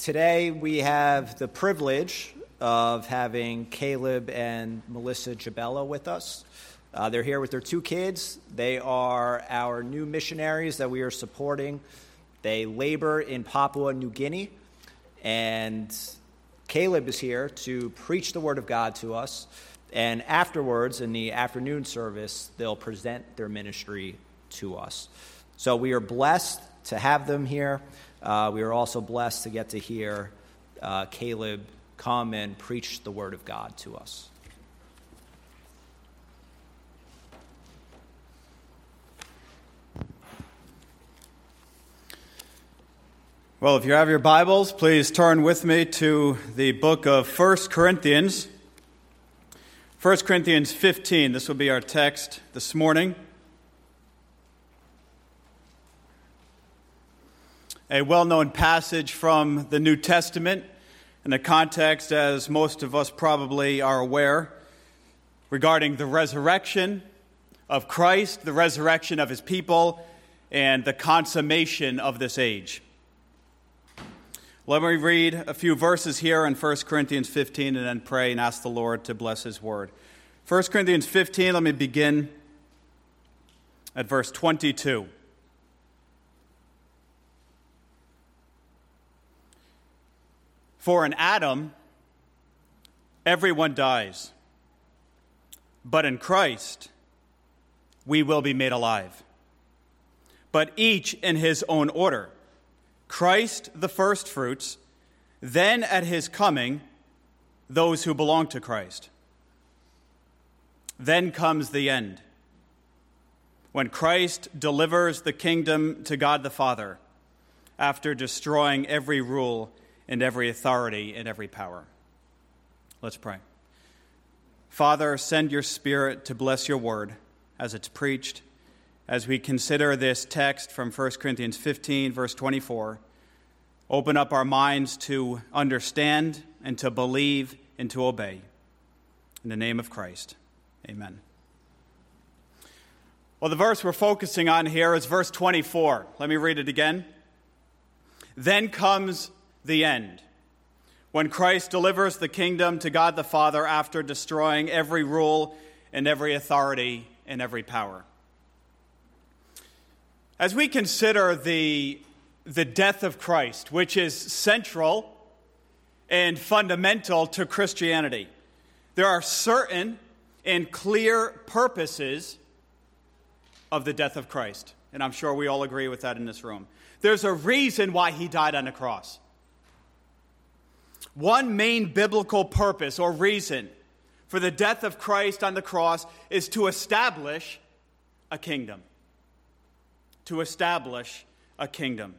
Today we have the privilege of having Caleb and Melissa Gibello with us. Uh, they're here with their two kids. They are our new missionaries that we are supporting. They labor in Papua New Guinea, and Caleb is here to preach the Word of God to us. And afterwards, in the afternoon service, they'll present their ministry to us. So we are blessed to have them here. Uh, we are also blessed to get to hear uh, Caleb come and preach the Word of God to us. Well, if you have your Bibles, please turn with me to the book of 1 Corinthians. 1 Corinthians 15, this will be our text this morning. A well known passage from the New Testament in the context, as most of us probably are aware, regarding the resurrection of Christ, the resurrection of his people, and the consummation of this age. Let me read a few verses here in 1 Corinthians 15 and then pray and ask the Lord to bless his word. 1 Corinthians 15, let me begin at verse 22. For in Adam, everyone dies. But in Christ, we will be made alive. But each in his own order Christ the firstfruits, then at his coming, those who belong to Christ. Then comes the end, when Christ delivers the kingdom to God the Father after destroying every rule and every authority and every power. Let's pray. Father, send your Spirit to bless your word as it's preached. As we consider this text from 1 Corinthians 15, verse 24, open up our minds to understand and to believe and to obey. In the name of Christ, amen. Well, the verse we're focusing on here is verse 24. Let me read it again. Then comes the end. When Christ delivers the kingdom to God the Father after destroying every rule and every authority and every power. As we consider the, the death of Christ, which is central and fundamental to Christianity, there are certain and clear purposes of the death of Christ. And I'm sure we all agree with that in this room. There's a reason why he died on the cross. One main biblical purpose or reason for the death of Christ on the cross is to establish a kingdom. To establish a kingdom.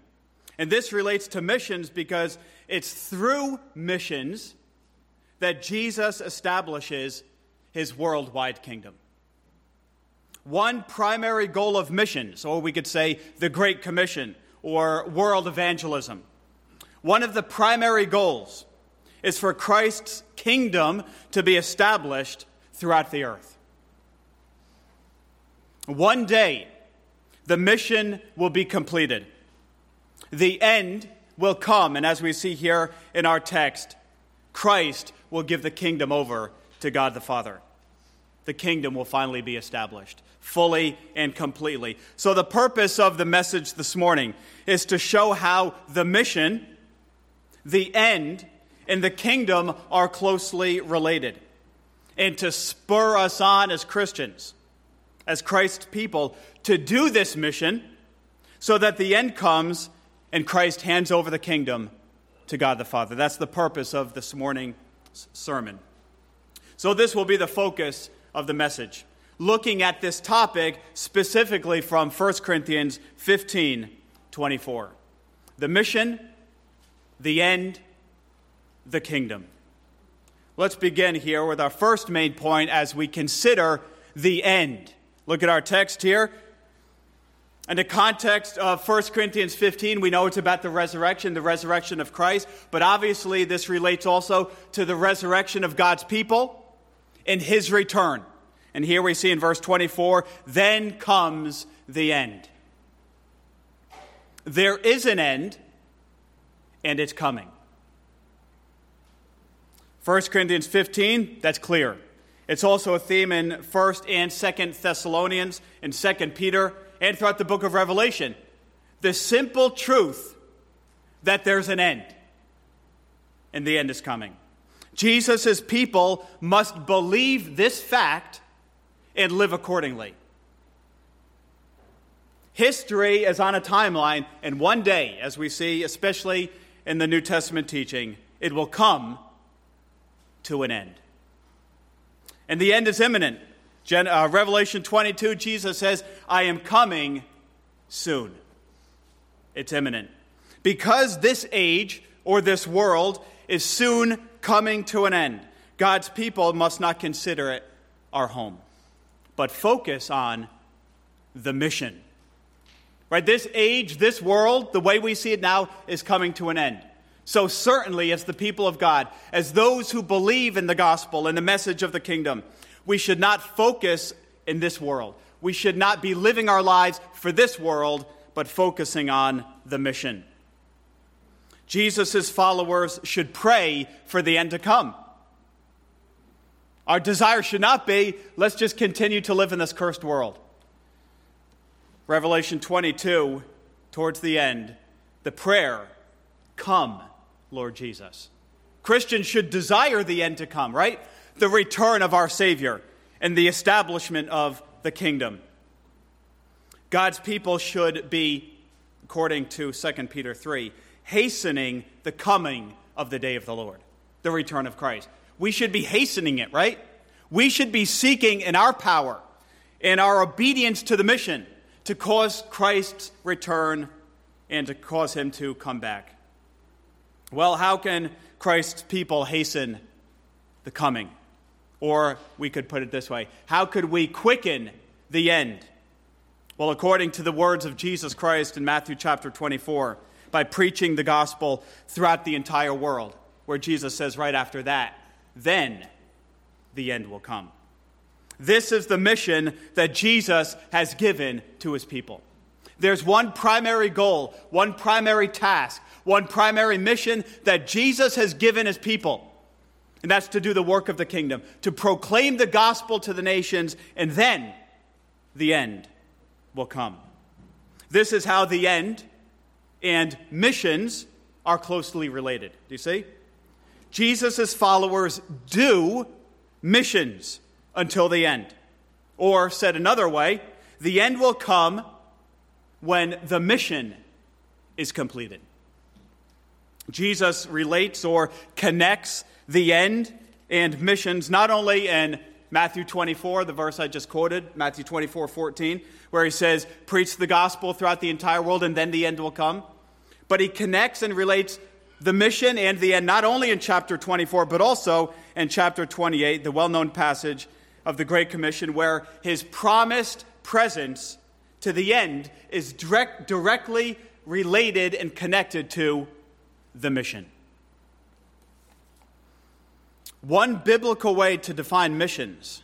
And this relates to missions because it's through missions that Jesus establishes his worldwide kingdom. One primary goal of missions, or we could say the Great Commission or world evangelism, one of the primary goals is for Christ's kingdom to be established throughout the earth. One day, the mission will be completed. The end will come, and as we see here in our text, Christ will give the kingdom over to God the Father. The kingdom will finally be established fully and completely. So, the purpose of the message this morning is to show how the mission, the end, and the kingdom are closely related. And to spur us on as Christians, as Christ's people, to do this mission so that the end comes and Christ hands over the kingdom to God the Father. That's the purpose of this morning's sermon. So, this will be the focus of the message, looking at this topic specifically from 1 Corinthians 15 24. The mission, the end, the kingdom. Let's begin here with our first main point as we consider the end. Look at our text here. In the context of 1 Corinthians 15, we know it's about the resurrection, the resurrection of Christ, but obviously this relates also to the resurrection of God's people and his return. And here we see in verse 24, then comes the end. There is an end, and it's coming. 1 Corinthians 15, that's clear. It's also a theme in 1st and 2nd Thessalonians and 2nd Peter and throughout the book of Revelation. The simple truth that there's an end and the end is coming. Jesus' people must believe this fact and live accordingly. History is on a timeline, and one day, as we see, especially in the New Testament teaching, it will come to an end. And the end is imminent. Gen- uh, Revelation 22, Jesus says, I am coming soon. It's imminent. Because this age or this world is soon coming to an end, God's people must not consider it our home, but focus on the mission. Right? This age, this world, the way we see it now, is coming to an end. So, certainly, as the people of God, as those who believe in the gospel and the message of the kingdom, we should not focus in this world. We should not be living our lives for this world, but focusing on the mission. Jesus' followers should pray for the end to come. Our desire should not be, let's just continue to live in this cursed world. Revelation 22, towards the end, the prayer, Come, Lord Jesus. Christians should desire the end to come, right? The return of our Savior and the establishment of the kingdom. God's people should be, according to 2 Peter 3, hastening the coming of the day of the Lord, the return of Christ. We should be hastening it, right? We should be seeking in our power, in our obedience to the mission, to cause Christ's return and to cause him to come back. Well, how can Christ's people hasten the coming? Or we could put it this way how could we quicken the end? Well, according to the words of Jesus Christ in Matthew chapter 24, by preaching the gospel throughout the entire world, where Jesus says right after that, then the end will come. This is the mission that Jesus has given to his people. There's one primary goal, one primary task, one primary mission that Jesus has given his people. And that's to do the work of the kingdom, to proclaim the gospel to the nations, and then the end will come. This is how the end and missions are closely related. Do you see? Jesus' followers do missions until the end. Or, said another way, the end will come when the mission is completed. Jesus relates or connects the end and missions not only in Matthew 24, the verse I just quoted, Matthew 24, 14, where he says, Preach the gospel throughout the entire world and then the end will come. But he connects and relates the mission and the end, not only in chapter 24, but also in chapter 28, the well known passage of the Great Commission, where his promised presence to the end is direct, directly related and connected to the mission. One biblical way to define missions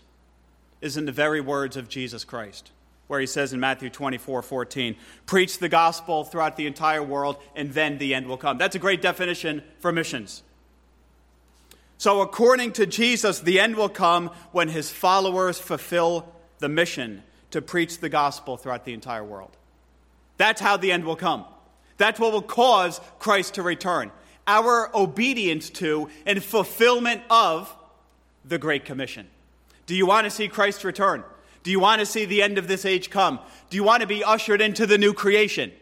is in the very words of Jesus Christ, where he says in Matthew 24 14, preach the gospel throughout the entire world, and then the end will come. That's a great definition for missions. So, according to Jesus, the end will come when his followers fulfill the mission to preach the gospel throughout the entire world. That's how the end will come. That's what will cause Christ to return our obedience to and fulfillment of the Great Commission. Do you want to see Christ return? Do you want to see the end of this age come? Do you want to be ushered into the new creation?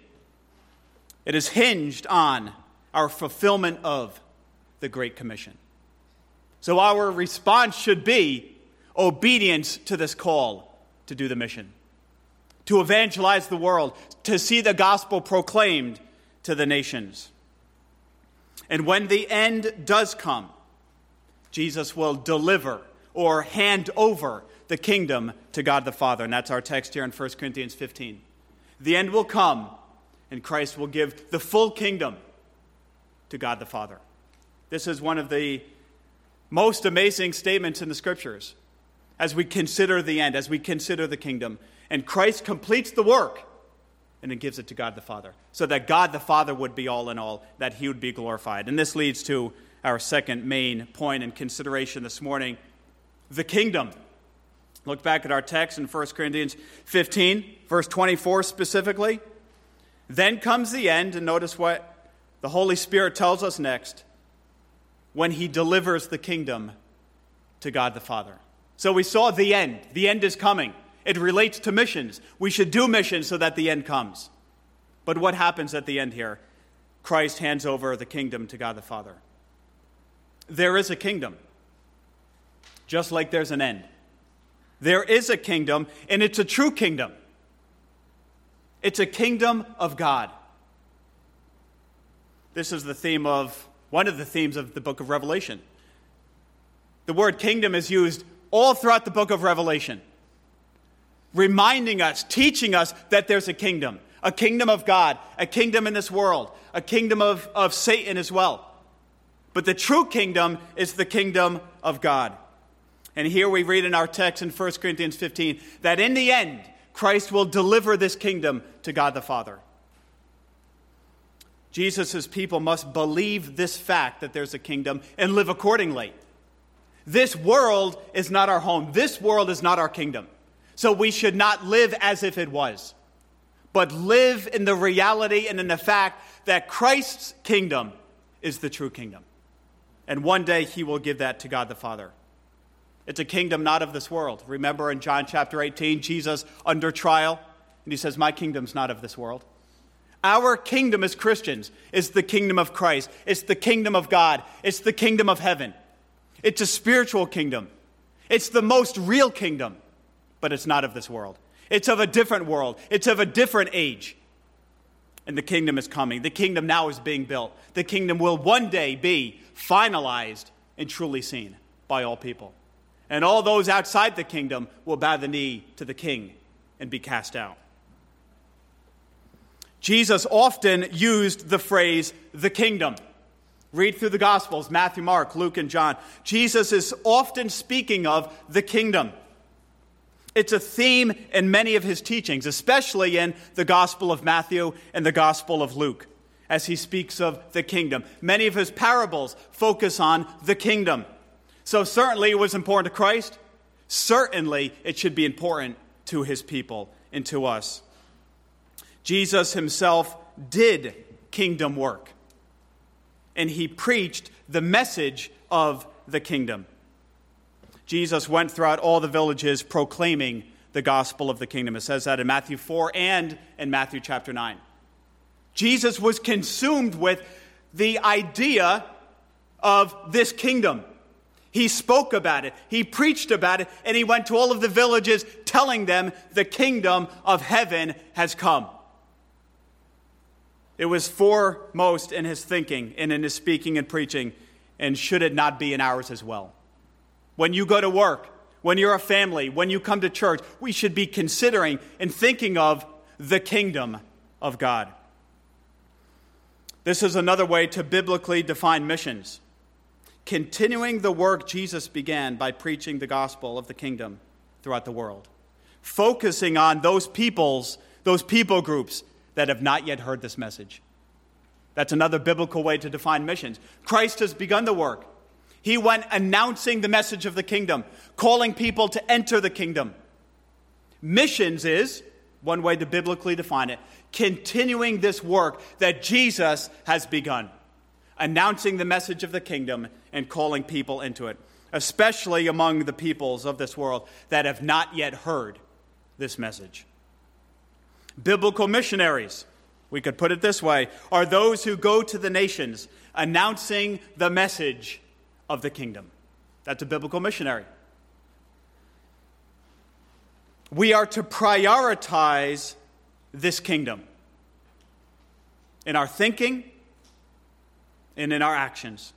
It is hinged on our fulfillment of the Great Commission. So our response should be obedience to this call to do the mission, to evangelize the world, to see the gospel proclaimed to the nations. And when the end does come, Jesus will deliver or hand over the kingdom to God the Father. And that's our text here in 1 Corinthians 15. The end will come, and Christ will give the full kingdom to God the Father. This is one of the most amazing statements in the scriptures as we consider the end, as we consider the kingdom. And Christ completes the work and then gives it to God the Father, so that God the Father would be all in all, that he would be glorified. And this leads to our second main point in consideration this morning the kingdom. Look back at our text in 1 Corinthians 15, verse 24 specifically. Then comes the end, and notice what the Holy Spirit tells us next when he delivers the kingdom to God the Father. So we saw the end. The end is coming. It relates to missions. We should do missions so that the end comes. But what happens at the end here? Christ hands over the kingdom to God the Father. There is a kingdom, just like there's an end. There is a kingdom, and it's a true kingdom. It's a kingdom of God. This is the theme of one of the themes of the book of Revelation. The word kingdom is used all throughout the book of Revelation, reminding us, teaching us that there's a kingdom, a kingdom of God, a kingdom in this world, a kingdom of, of Satan as well. But the true kingdom is the kingdom of God. And here we read in our text in 1 Corinthians 15 that in the end, Christ will deliver this kingdom to God the Father. Jesus' people must believe this fact that there's a kingdom and live accordingly. This world is not our home. This world is not our kingdom. So we should not live as if it was, but live in the reality and in the fact that Christ's kingdom is the true kingdom. And one day he will give that to God the Father. It's a kingdom not of this world. Remember in John chapter 18, Jesus under trial, and he says, My kingdom's not of this world. Our kingdom as Christians is the kingdom of Christ, it's the kingdom of God, it's the kingdom of heaven. It's a spiritual kingdom. It's the most real kingdom, but it's not of this world. It's of a different world, it's of a different age. And the kingdom is coming. The kingdom now is being built. The kingdom will one day be finalized and truly seen by all people. And all those outside the kingdom will bow the knee to the king and be cast out. Jesus often used the phrase the kingdom. Read through the Gospels Matthew, Mark, Luke, and John. Jesus is often speaking of the kingdom. It's a theme in many of his teachings, especially in the Gospel of Matthew and the Gospel of Luke, as he speaks of the kingdom. Many of his parables focus on the kingdom. So, certainly, it was important to Christ. Certainly, it should be important to his people and to us. Jesus himself did kingdom work and he preached the message of the kingdom. Jesus went throughout all the villages proclaiming the gospel of the kingdom. It says that in Matthew 4 and in Matthew chapter 9. Jesus was consumed with the idea of this kingdom. He spoke about it, he preached about it, and he went to all of the villages telling them the kingdom of heaven has come. It was foremost in his thinking and in his speaking and preaching, and should it not be in ours as well? When you go to work, when you're a family, when you come to church, we should be considering and thinking of the kingdom of God. This is another way to biblically define missions. Continuing the work Jesus began by preaching the gospel of the kingdom throughout the world. Focusing on those peoples, those people groups that have not yet heard this message. That's another biblical way to define missions. Christ has begun the work. He went announcing the message of the kingdom, calling people to enter the kingdom. Missions is, one way to biblically define it, continuing this work that Jesus has begun, announcing the message of the kingdom and calling people into it, especially among the peoples of this world that have not yet heard this message. Biblical missionaries, we could put it this way, are those who go to the nations announcing the message of the kingdom. That's a biblical missionary. We are to prioritize this kingdom in our thinking and in our actions.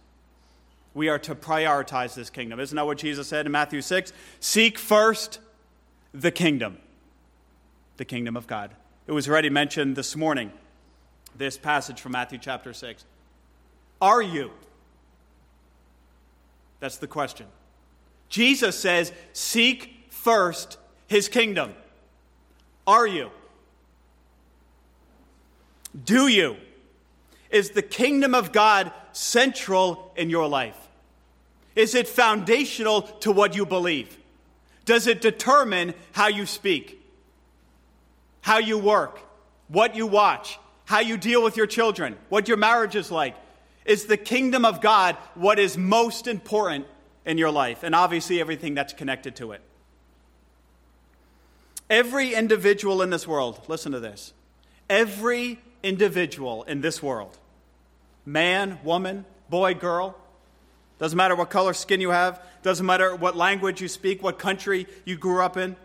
We are to prioritize this kingdom. Isn't that what Jesus said in Matthew 6? Seek first the kingdom, the kingdom of God. It was already mentioned this morning, this passage from Matthew chapter 6. Are you? That's the question. Jesus says, Seek first his kingdom. Are you? Do you? Is the kingdom of God central in your life? Is it foundational to what you believe? Does it determine how you speak, how you work, what you watch, how you deal with your children, what your marriage is like? Is the kingdom of God what is most important in your life? And obviously, everything that's connected to it. Every individual in this world, listen to this. Every individual in this world, man, woman, boy, girl, doesn't matter what color skin you have, doesn't matter what language you speak, what country you grew up in,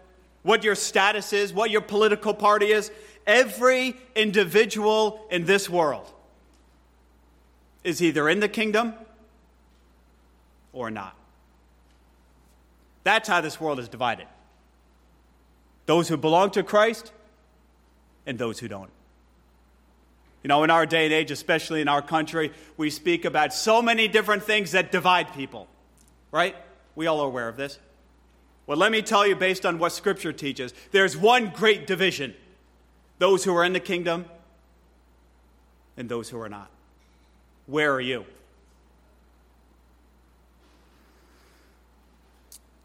what your status is, what your political party is. Every individual in this world is either in the kingdom or not. That's how this world is divided those who belong to Christ and those who don't. You know, in our day and age, especially in our country, we speak about so many different things that divide people, right? We all are aware of this. Well, let me tell you, based on what Scripture teaches, there's one great division those who are in the kingdom and those who are not. Where are you?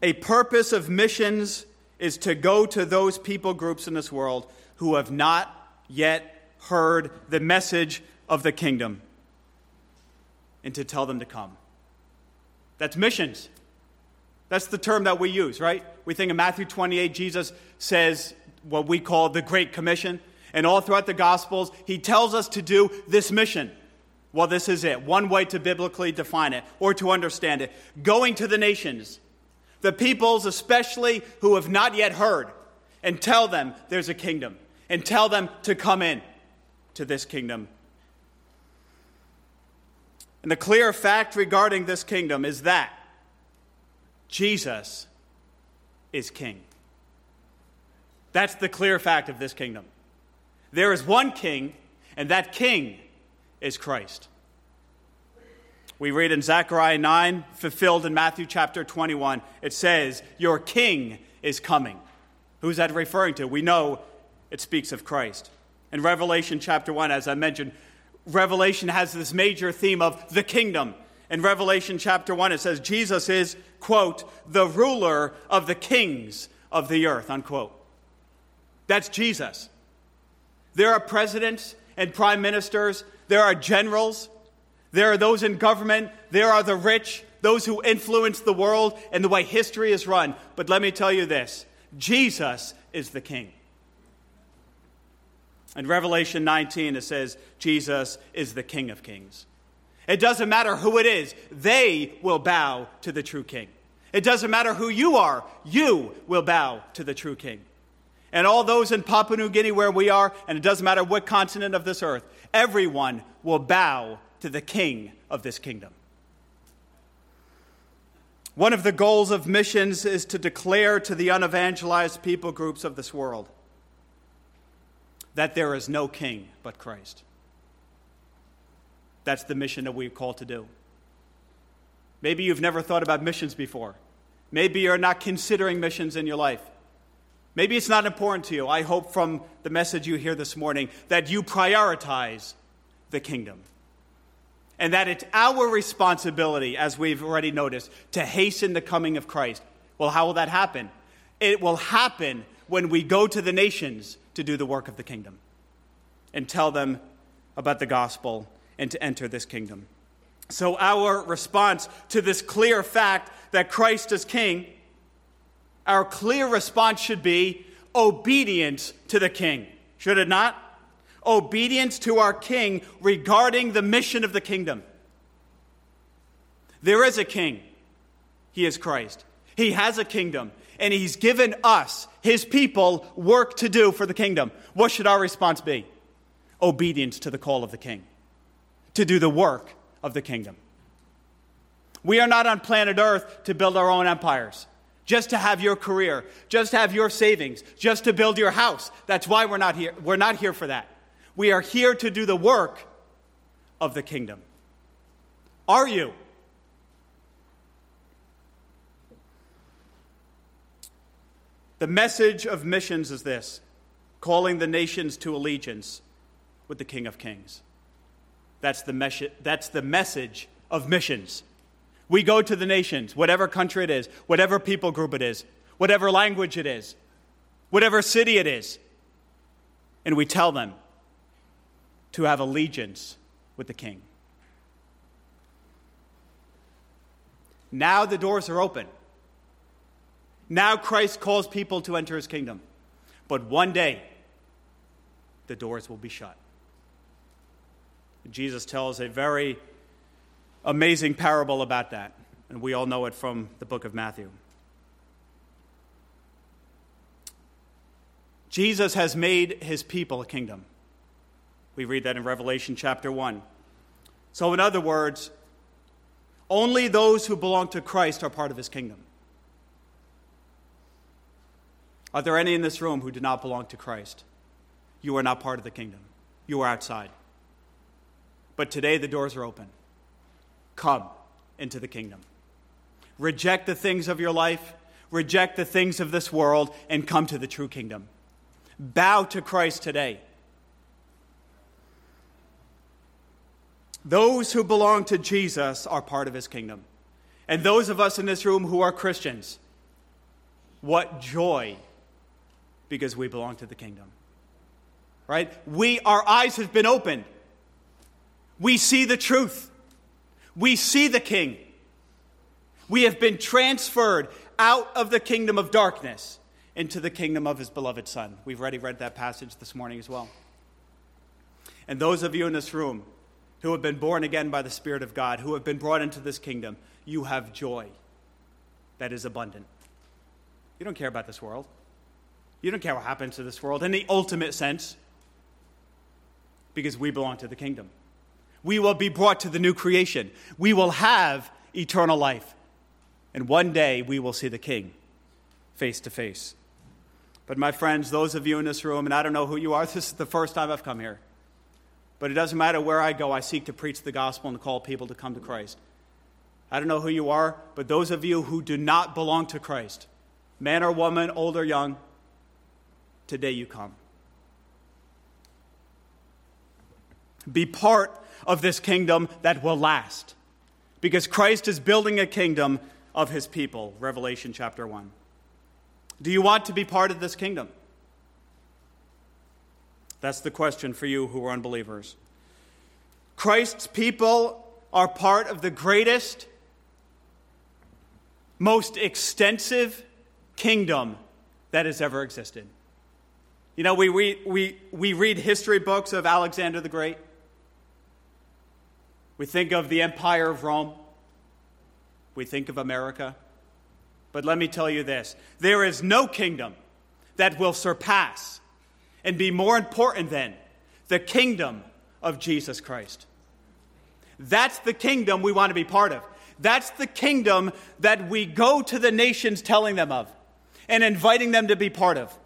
A purpose of missions is to go to those people groups in this world who have not yet heard the message of the kingdom and to tell them to come. That's missions. That's the term that we use, right? We think in Matthew 28, Jesus says what we call the Great Commission. And all throughout the Gospels, he tells us to do this mission. Well, this is it. One way to biblically define it or to understand it going to the nations, the peoples especially who have not yet heard, and tell them there's a kingdom, and tell them to come in to this kingdom. And the clear fact regarding this kingdom is that Jesus is king. That's the clear fact of this kingdom. There is one king, and that king is Christ. We read in Zechariah 9, fulfilled in Matthew chapter 21, it says, Your king is coming. Who's that referring to? We know it speaks of Christ. In Revelation chapter 1, as I mentioned, Revelation has this major theme of the kingdom. In Revelation chapter 1, it says Jesus is, quote, the ruler of the kings of the earth, unquote. That's Jesus. There are presidents and prime ministers, there are generals, there are those in government, there are the rich, those who influence the world and the way history is run. But let me tell you this Jesus is the king. In Revelation 19, it says, Jesus is the King of Kings. It doesn't matter who it is, they will bow to the true King. It doesn't matter who you are, you will bow to the true King. And all those in Papua New Guinea, where we are, and it doesn't matter what continent of this earth, everyone will bow to the King of this kingdom. One of the goals of missions is to declare to the unevangelized people groups of this world that there is no king but Christ. That's the mission that we're called to do. Maybe you've never thought about missions before. Maybe you're not considering missions in your life. Maybe it's not important to you. I hope from the message you hear this morning that you prioritize the kingdom. And that it's our responsibility, as we've already noticed, to hasten the coming of Christ. Well, how will that happen? It will happen when we go to the nations to do the work of the kingdom and tell them about the gospel and to enter this kingdom. So, our response to this clear fact that Christ is king, our clear response should be obedience to the king. Should it not? Obedience to our king regarding the mission of the kingdom. There is a king, he is Christ. He has a kingdom, and He's given us, His people, work to do for the kingdom. What should our response be? Obedience to the call of the King, to do the work of the kingdom. We are not on planet Earth to build our own empires, just to have your career, just to have your savings, just to build your house. That's why we're not here. We're not here for that. We are here to do the work of the kingdom. Are you? The message of missions is this calling the nations to allegiance with the King of Kings. That's the, mes- that's the message of missions. We go to the nations, whatever country it is, whatever people group it is, whatever language it is, whatever city it is, and we tell them to have allegiance with the king. Now the doors are open. Now Christ calls people to enter his kingdom. But one day, the doors will be shut. Jesus tells a very amazing parable about that, and we all know it from the book of Matthew. Jesus has made his people a kingdom. We read that in Revelation chapter 1. So, in other words, only those who belong to Christ are part of his kingdom. Are there any in this room who do not belong to Christ? You are not part of the kingdom. You are outside. But today the doors are open. Come into the kingdom. Reject the things of your life, reject the things of this world, and come to the true kingdom. Bow to Christ today. Those who belong to Jesus are part of his kingdom. And those of us in this room who are Christians, what joy because we belong to the kingdom. Right? We our eyes have been opened. We see the truth. We see the king. We have been transferred out of the kingdom of darkness into the kingdom of his beloved son. We've already read that passage this morning as well. And those of you in this room who have been born again by the Spirit of God, who have been brought into this kingdom, you have joy that is abundant. You don't care about this world. You don't care what happens to this world in the ultimate sense because we belong to the kingdom. We will be brought to the new creation. We will have eternal life. And one day we will see the king face to face. But, my friends, those of you in this room, and I don't know who you are, this is the first time I've come here. But it doesn't matter where I go, I seek to preach the gospel and to call people to come to Christ. I don't know who you are, but those of you who do not belong to Christ, man or woman, old or young, today you come. Be part of this kingdom that will last. Because Christ is building a kingdom of his people. Revelation chapter 1. Do you want to be part of this kingdom? That's the question for you who are unbelievers. Christ's people are part of the greatest, most extensive kingdom that has ever existed. You know, we, we, we, we read history books of Alexander the Great. We think of the Empire of Rome. We think of America. But let me tell you this there is no kingdom that will surpass and be more important than the kingdom of Jesus Christ. That's the kingdom we want to be part of. That's the kingdom that we go to the nations telling them of and inviting them to be part of.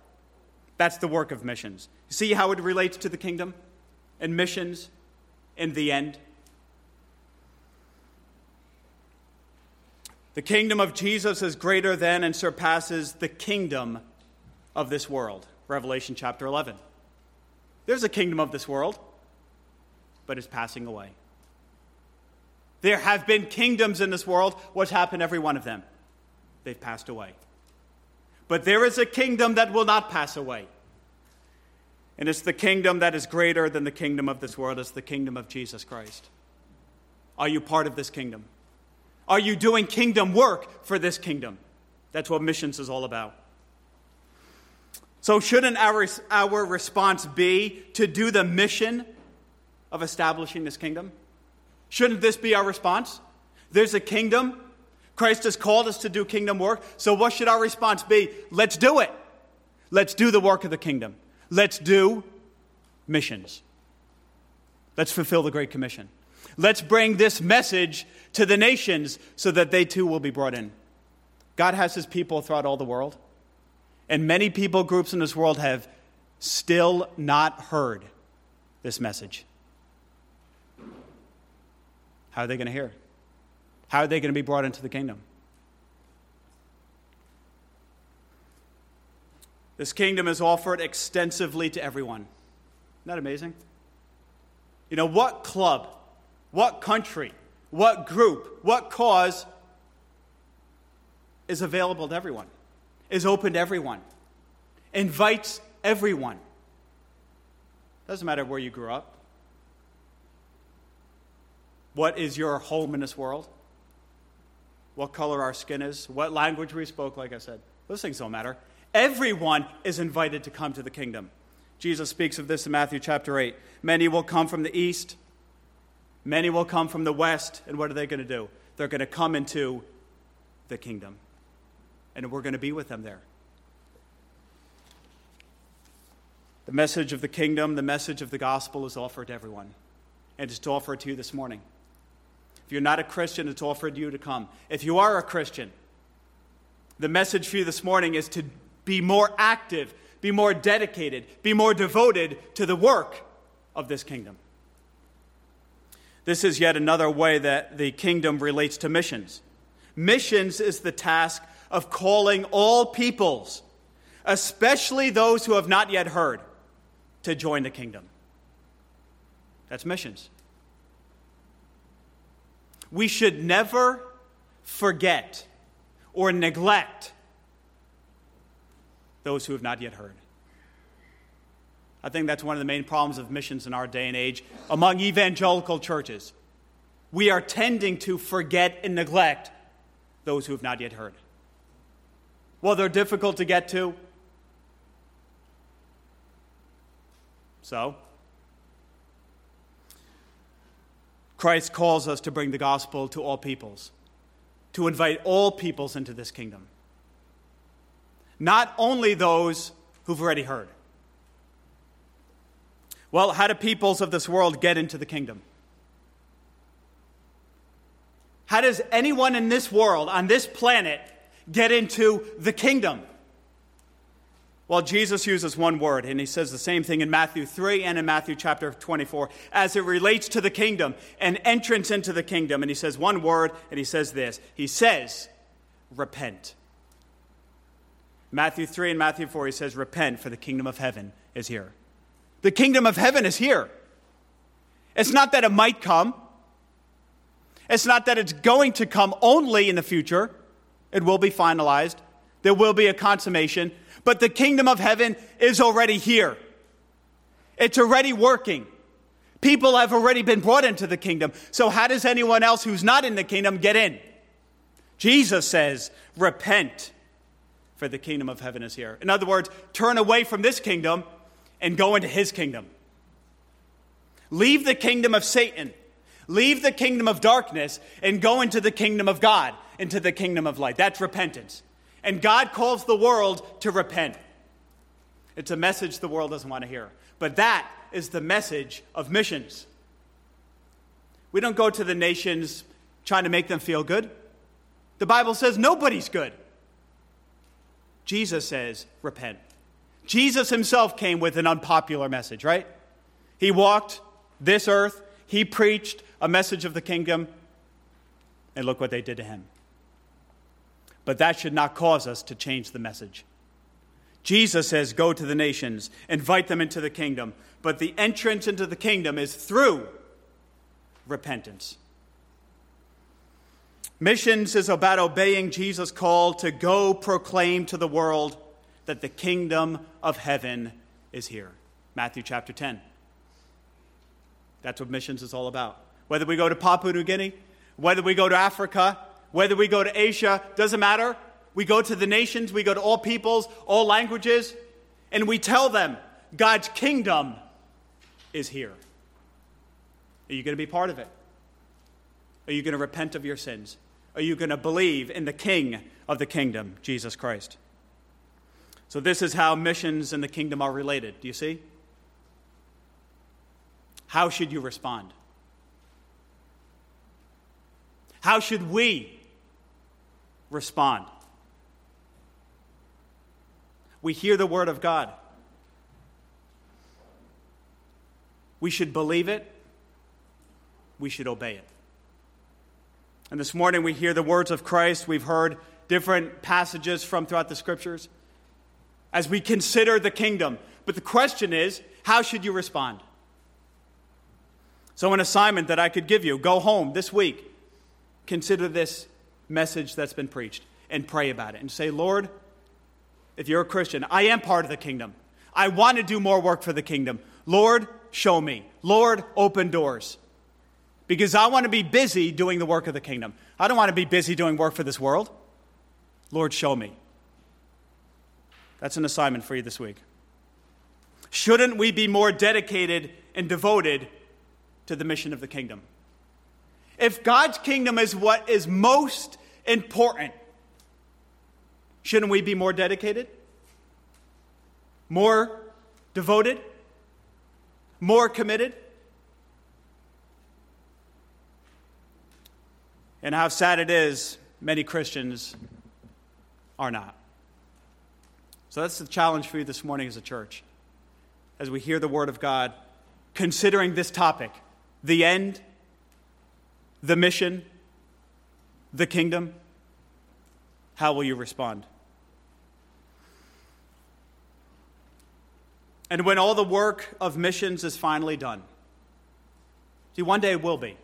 That's the work of missions. See how it relates to the kingdom and missions in the end? The kingdom of Jesus is greater than and surpasses the kingdom of this world. Revelation chapter 11. There's a kingdom of this world, but it's passing away. There have been kingdoms in this world. What's happened every one of them? They've passed away. But there is a kingdom that will not pass away. And it's the kingdom that is greater than the kingdom of this world. It's the kingdom of Jesus Christ. Are you part of this kingdom? Are you doing kingdom work for this kingdom? That's what missions is all about. So, shouldn't our, our response be to do the mission of establishing this kingdom? Shouldn't this be our response? There's a kingdom. Christ has called us to do kingdom work. So, what should our response be? Let's do it. Let's do the work of the kingdom. Let's do missions. Let's fulfill the Great Commission. Let's bring this message to the nations so that they too will be brought in. God has his people throughout all the world, and many people groups in this world have still not heard this message. How are they going to hear? How are they going to be brought into the kingdom? This kingdom is offered extensively to everyone. Isn't that amazing? You know, what club what country, what group, what cause is available to everyone, is open to everyone, invites everyone. Doesn't matter where you grew up. What is your home in this world? What color our skin is? What language we spoke, like I said. Those things don't matter. Everyone is invited to come to the kingdom. Jesus speaks of this in Matthew chapter 8. Many will come from the east, many will come from the west, and what are they going to do? They're going to come into the kingdom, and we're going to be with them there. The message of the kingdom, the message of the gospel is offered to everyone, and it's offered to you this morning. If you're not a Christian, it's offered to you to come. If you are a Christian, the message for you this morning is to be more active, be more dedicated, be more devoted to the work of this kingdom. This is yet another way that the kingdom relates to missions. Missions is the task of calling all peoples, especially those who have not yet heard, to join the kingdom. That's missions. We should never forget or neglect those who have not yet heard. I think that's one of the main problems of missions in our day and age among evangelical churches. We are tending to forget and neglect those who have not yet heard. Well, they're difficult to get to. So, Christ calls us to bring the gospel to all peoples, to invite all peoples into this kingdom. Not only those who've already heard. Well, how do peoples of this world get into the kingdom? How does anyone in this world, on this planet, get into the kingdom? Well, Jesus uses one word, and he says the same thing in Matthew 3 and in Matthew chapter 24 as it relates to the kingdom and entrance into the kingdom. And he says one word, and he says this He says, repent. Matthew 3 and Matthew 4, he says, repent, for the kingdom of heaven is here. The kingdom of heaven is here. It's not that it might come, it's not that it's going to come only in the future, it will be finalized, there will be a consummation but the kingdom of heaven is already here. It's already working. People have already been brought into the kingdom. So, how does anyone else who's not in the kingdom get in? Jesus says, Repent, for the kingdom of heaven is here. In other words, turn away from this kingdom and go into his kingdom. Leave the kingdom of Satan, leave the kingdom of darkness, and go into the kingdom of God, into the kingdom of light. That's repentance. And God calls the world to repent. It's a message the world doesn't want to hear. But that is the message of missions. We don't go to the nations trying to make them feel good. The Bible says nobody's good. Jesus says, repent. Jesus himself came with an unpopular message, right? He walked this earth, he preached a message of the kingdom, and look what they did to him. But that should not cause us to change the message. Jesus says, Go to the nations, invite them into the kingdom. But the entrance into the kingdom is through repentance. Missions is about obeying Jesus' call to go proclaim to the world that the kingdom of heaven is here. Matthew chapter 10. That's what missions is all about. Whether we go to Papua New Guinea, whether we go to Africa, whether we go to Asia, doesn't matter. We go to the nations, we go to all peoples, all languages, and we tell them God's kingdom is here. Are you going to be part of it? Are you going to repent of your sins? Are you going to believe in the King of the kingdom, Jesus Christ? So, this is how missions and the kingdom are related. Do you see? How should you respond? How should we respond. We hear the word of God. We should believe it. We should obey it. And this morning we hear the words of Christ. We've heard different passages from throughout the scriptures as we consider the kingdom. But the question is how should you respond? So, an assignment that I could give you go home this week, consider this message that's been preached, and pray about it. And say, Lord, if you're a Christian, I am part of the kingdom. I want to do more work for the kingdom. Lord, show me. Lord, open doors. Because I want to be busy doing the work of the kingdom. I don't want to be busy doing work for this world. Lord, show me. That's an assignment for you this week. Shouldn't we be more dedicated and devoted to the mission of the kingdom? If God's kingdom is what is most important, shouldn't we be more dedicated? More devoted? More committed? And how sad it is, many Christians are not. So that's the challenge for you this morning as a church. As we hear the Word of God, considering this topic the end, the mission, the kingdom, how will you respond? And when all the work of missions is finally done, see, one day it will be.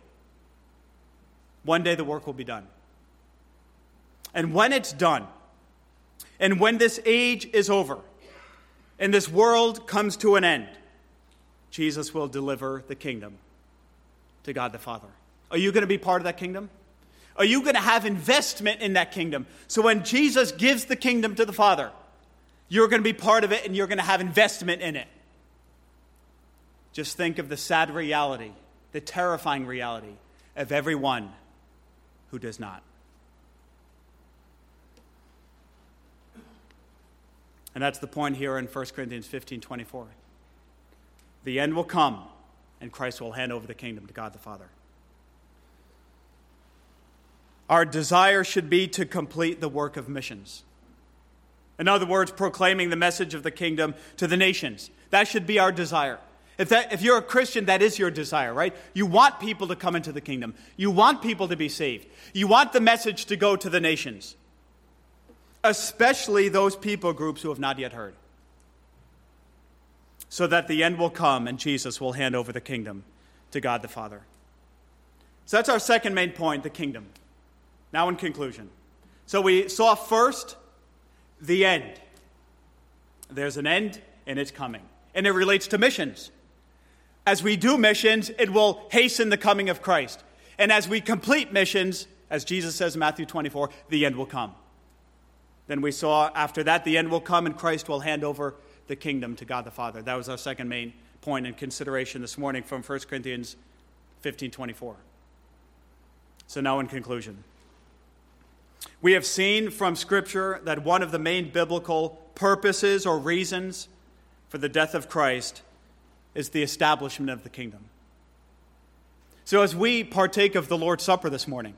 One day the work will be done. And when it's done, and when this age is over and this world comes to an end, Jesus will deliver the kingdom to God the Father. Are you going to be part of that kingdom? Are you going to have investment in that kingdom? So when Jesus gives the kingdom to the Father, you're going to be part of it and you're going to have investment in it. Just think of the sad reality, the terrifying reality of everyone who does not. And that's the point here in 1 Corinthians 15 24. The end will come, and Christ will hand over the kingdom to God the Father. Our desire should be to complete the work of missions. In other words, proclaiming the message of the kingdom to the nations. That should be our desire. If, that, if you're a Christian, that is your desire, right? You want people to come into the kingdom. You want people to be saved. You want the message to go to the nations especially those people groups who have not yet heard, so that the end will come and Jesus will hand over the kingdom to God the Father. So that's our second main point the kingdom. Now, in conclusion. So we saw first the end. There's an end and it's coming. And it relates to missions. As we do missions, it will hasten the coming of Christ. And as we complete missions, as Jesus says in Matthew 24, the end will come. Then we saw after that the end will come and Christ will hand over the kingdom to God the Father. That was our second main point in consideration this morning from 1 Corinthians 15 24. So now in conclusion. We have seen from Scripture that one of the main biblical purposes or reasons for the death of Christ is the establishment of the kingdom. So, as we partake of the Lord's Supper this morning,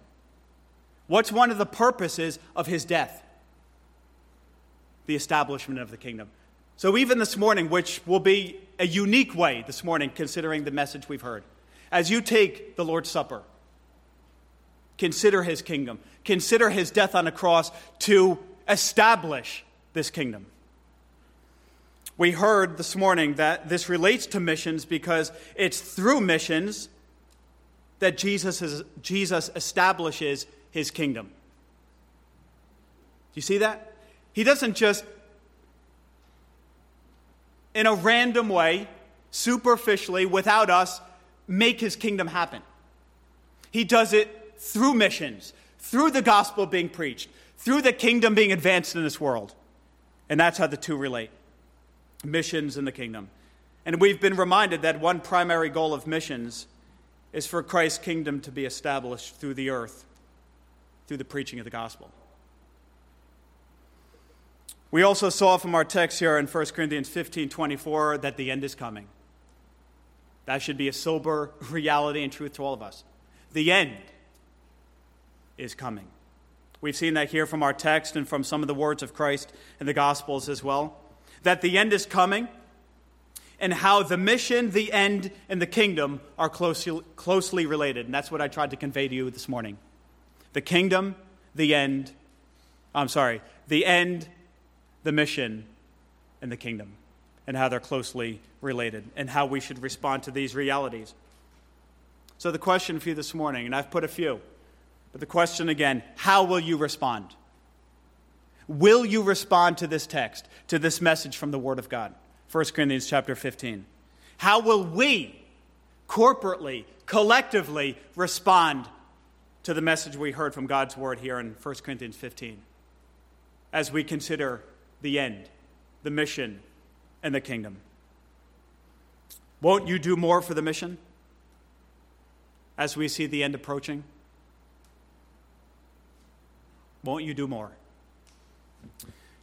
what's one of the purposes of his death? The establishment of the kingdom. So, even this morning, which will be a unique way this morning, considering the message we've heard, as you take the Lord's Supper, consider his kingdom, consider his death on the cross to establish this kingdom. We heard this morning that this relates to missions because it's through missions that Jesus, is, Jesus establishes his kingdom. Do you see that? He doesn't just, in a random way, superficially, without us, make his kingdom happen. He does it through missions, through the gospel being preached, through the kingdom being advanced in this world. And that's how the two relate missions and the kingdom. And we've been reminded that one primary goal of missions is for Christ's kingdom to be established through the earth, through the preaching of the gospel. We also saw from our text here in 1 Corinthians 15 24 that the end is coming. That should be a sober reality and truth to all of us. The end is coming. We've seen that here from our text and from some of the words of Christ in the Gospels as well. That the end is coming and how the mission, the end, and the kingdom are closely, closely related. And that's what I tried to convey to you this morning. The kingdom, the end, I'm sorry, the end, the mission and the kingdom and how they're closely related and how we should respond to these realities. So, the question for you this morning, and I've put a few, but the question again how will you respond? Will you respond to this text, to this message from the Word of God? 1 Corinthians chapter 15. How will we corporately, collectively respond to the message we heard from God's Word here in 1 Corinthians 15 as we consider the end, the mission, and the kingdom? Won't you do more for the mission as we see the end approaching? Won't you do more?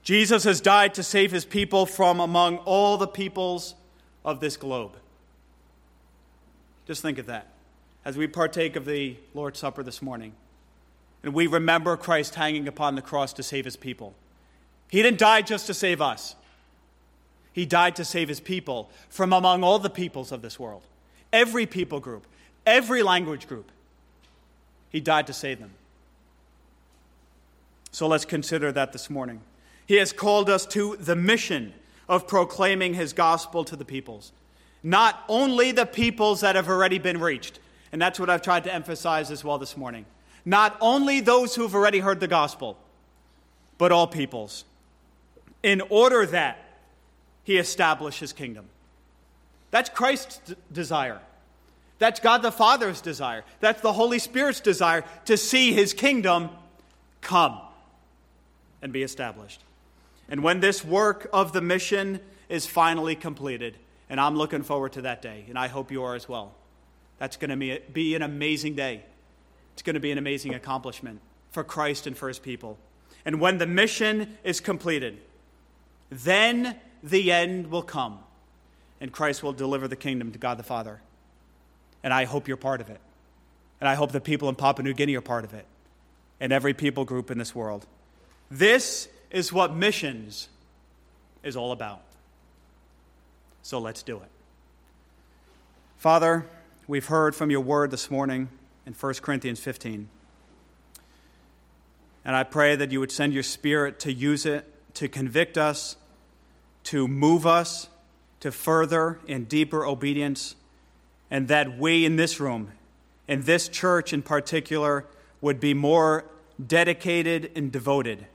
Jesus has died to save his people from among all the peoples of this globe. Just think of that as we partake of the Lord's Supper this morning. And we remember Christ hanging upon the cross to save his people. He didn't die just to save us, he died to save his people from among all the peoples of this world. Every people group, every language group. He died to save them. So let's consider that this morning. He has called us to the mission of proclaiming his gospel to the peoples. Not only the peoples that have already been reached, and that's what I've tried to emphasize as well this morning. Not only those who have already heard the gospel, but all peoples. In order that he establish his kingdom. That's Christ's d- desire. That's God the Father's desire. That's the Holy Spirit's desire to see his kingdom come and be established. And when this work of the mission is finally completed, and I'm looking forward to that day, and I hope you are as well, that's going to be an amazing day. It's going to be an amazing accomplishment for Christ and for his people. And when the mission is completed, then the end will come, and Christ will deliver the kingdom to God the Father. And I hope you're part of it. And I hope the people in Papua New Guinea are part of it, and every people group in this world. This is what missions is all about. So let's do it. Father, we've heard from your word this morning in 1 Corinthians 15. And I pray that you would send your spirit to use it to convict us to move us to further and deeper obedience, and that we in this room, in this church in particular, would be more dedicated and devoted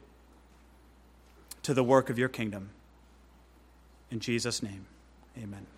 to the work of your kingdom. In Jesus' name, amen.